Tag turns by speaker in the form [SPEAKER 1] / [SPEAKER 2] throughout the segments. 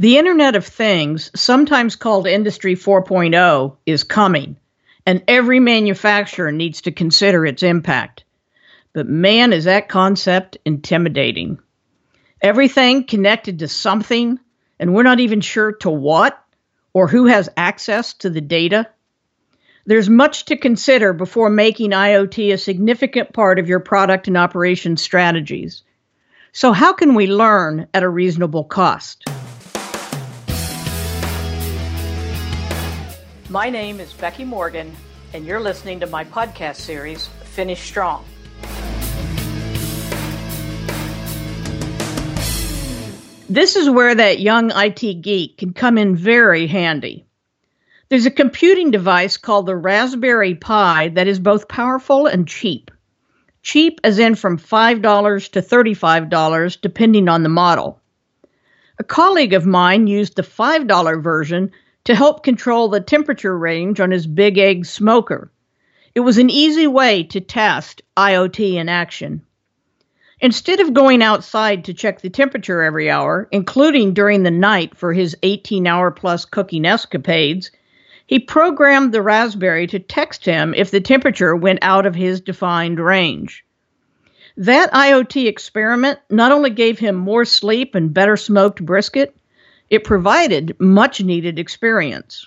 [SPEAKER 1] The Internet of Things, sometimes called Industry 4.0, is coming, and every manufacturer needs to consider its impact. But man, is that concept intimidating. Everything connected to something, and we're not even sure to what or who has access to the data. There's much to consider before making IoT a significant part of your product and operation strategies. So, how can we learn at a reasonable cost? My name is Becky Morgan, and you're listening to my podcast series, Finish Strong. This is where that young IT geek can come in very handy. There's a computing device called the Raspberry Pi that is both powerful and cheap. Cheap as in from $5 to $35, depending on the model. A colleague of mine used the $5 version to help control the temperature range on his Big Egg smoker. It was an easy way to test IoT in action. Instead of going outside to check the temperature every hour, including during the night for his 18 hour plus cooking escapades, he programmed the Raspberry to text him if the temperature went out of his defined range. That IoT experiment not only gave him more sleep and better smoked brisket, it provided much needed experience.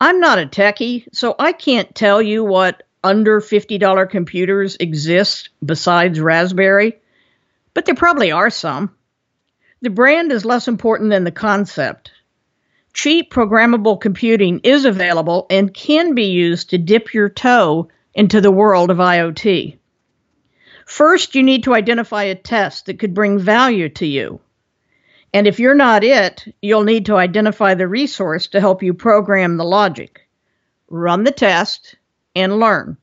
[SPEAKER 1] I'm not a techie, so I can't tell you what under $50 computers exist besides Raspberry, but there probably are some. The brand is less important than the concept. Cheap programmable computing is available and can be used to dip your toe into the world of IoT. First, you need to identify a test that could bring value to you. And if you're not it, you'll need to identify the resource to help you program the logic. Run the test and learn.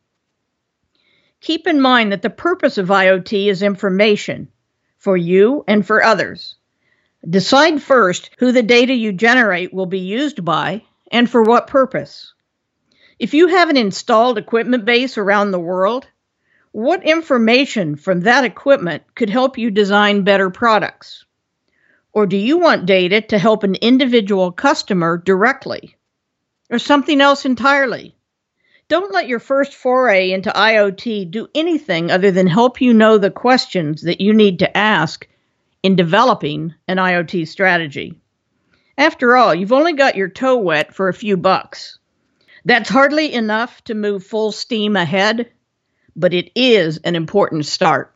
[SPEAKER 1] Keep in mind that the purpose of IoT is information for you and for others. Decide first who the data you generate will be used by and for what purpose. If you have an installed equipment base around the world, what information from that equipment could help you design better products? Or do you want data to help an individual customer directly? Or something else entirely? Don't let your first foray into IoT do anything other than help you know the questions that you need to ask in developing an IoT strategy. After all, you've only got your toe wet for a few bucks. That's hardly enough to move full steam ahead, but it is an important start.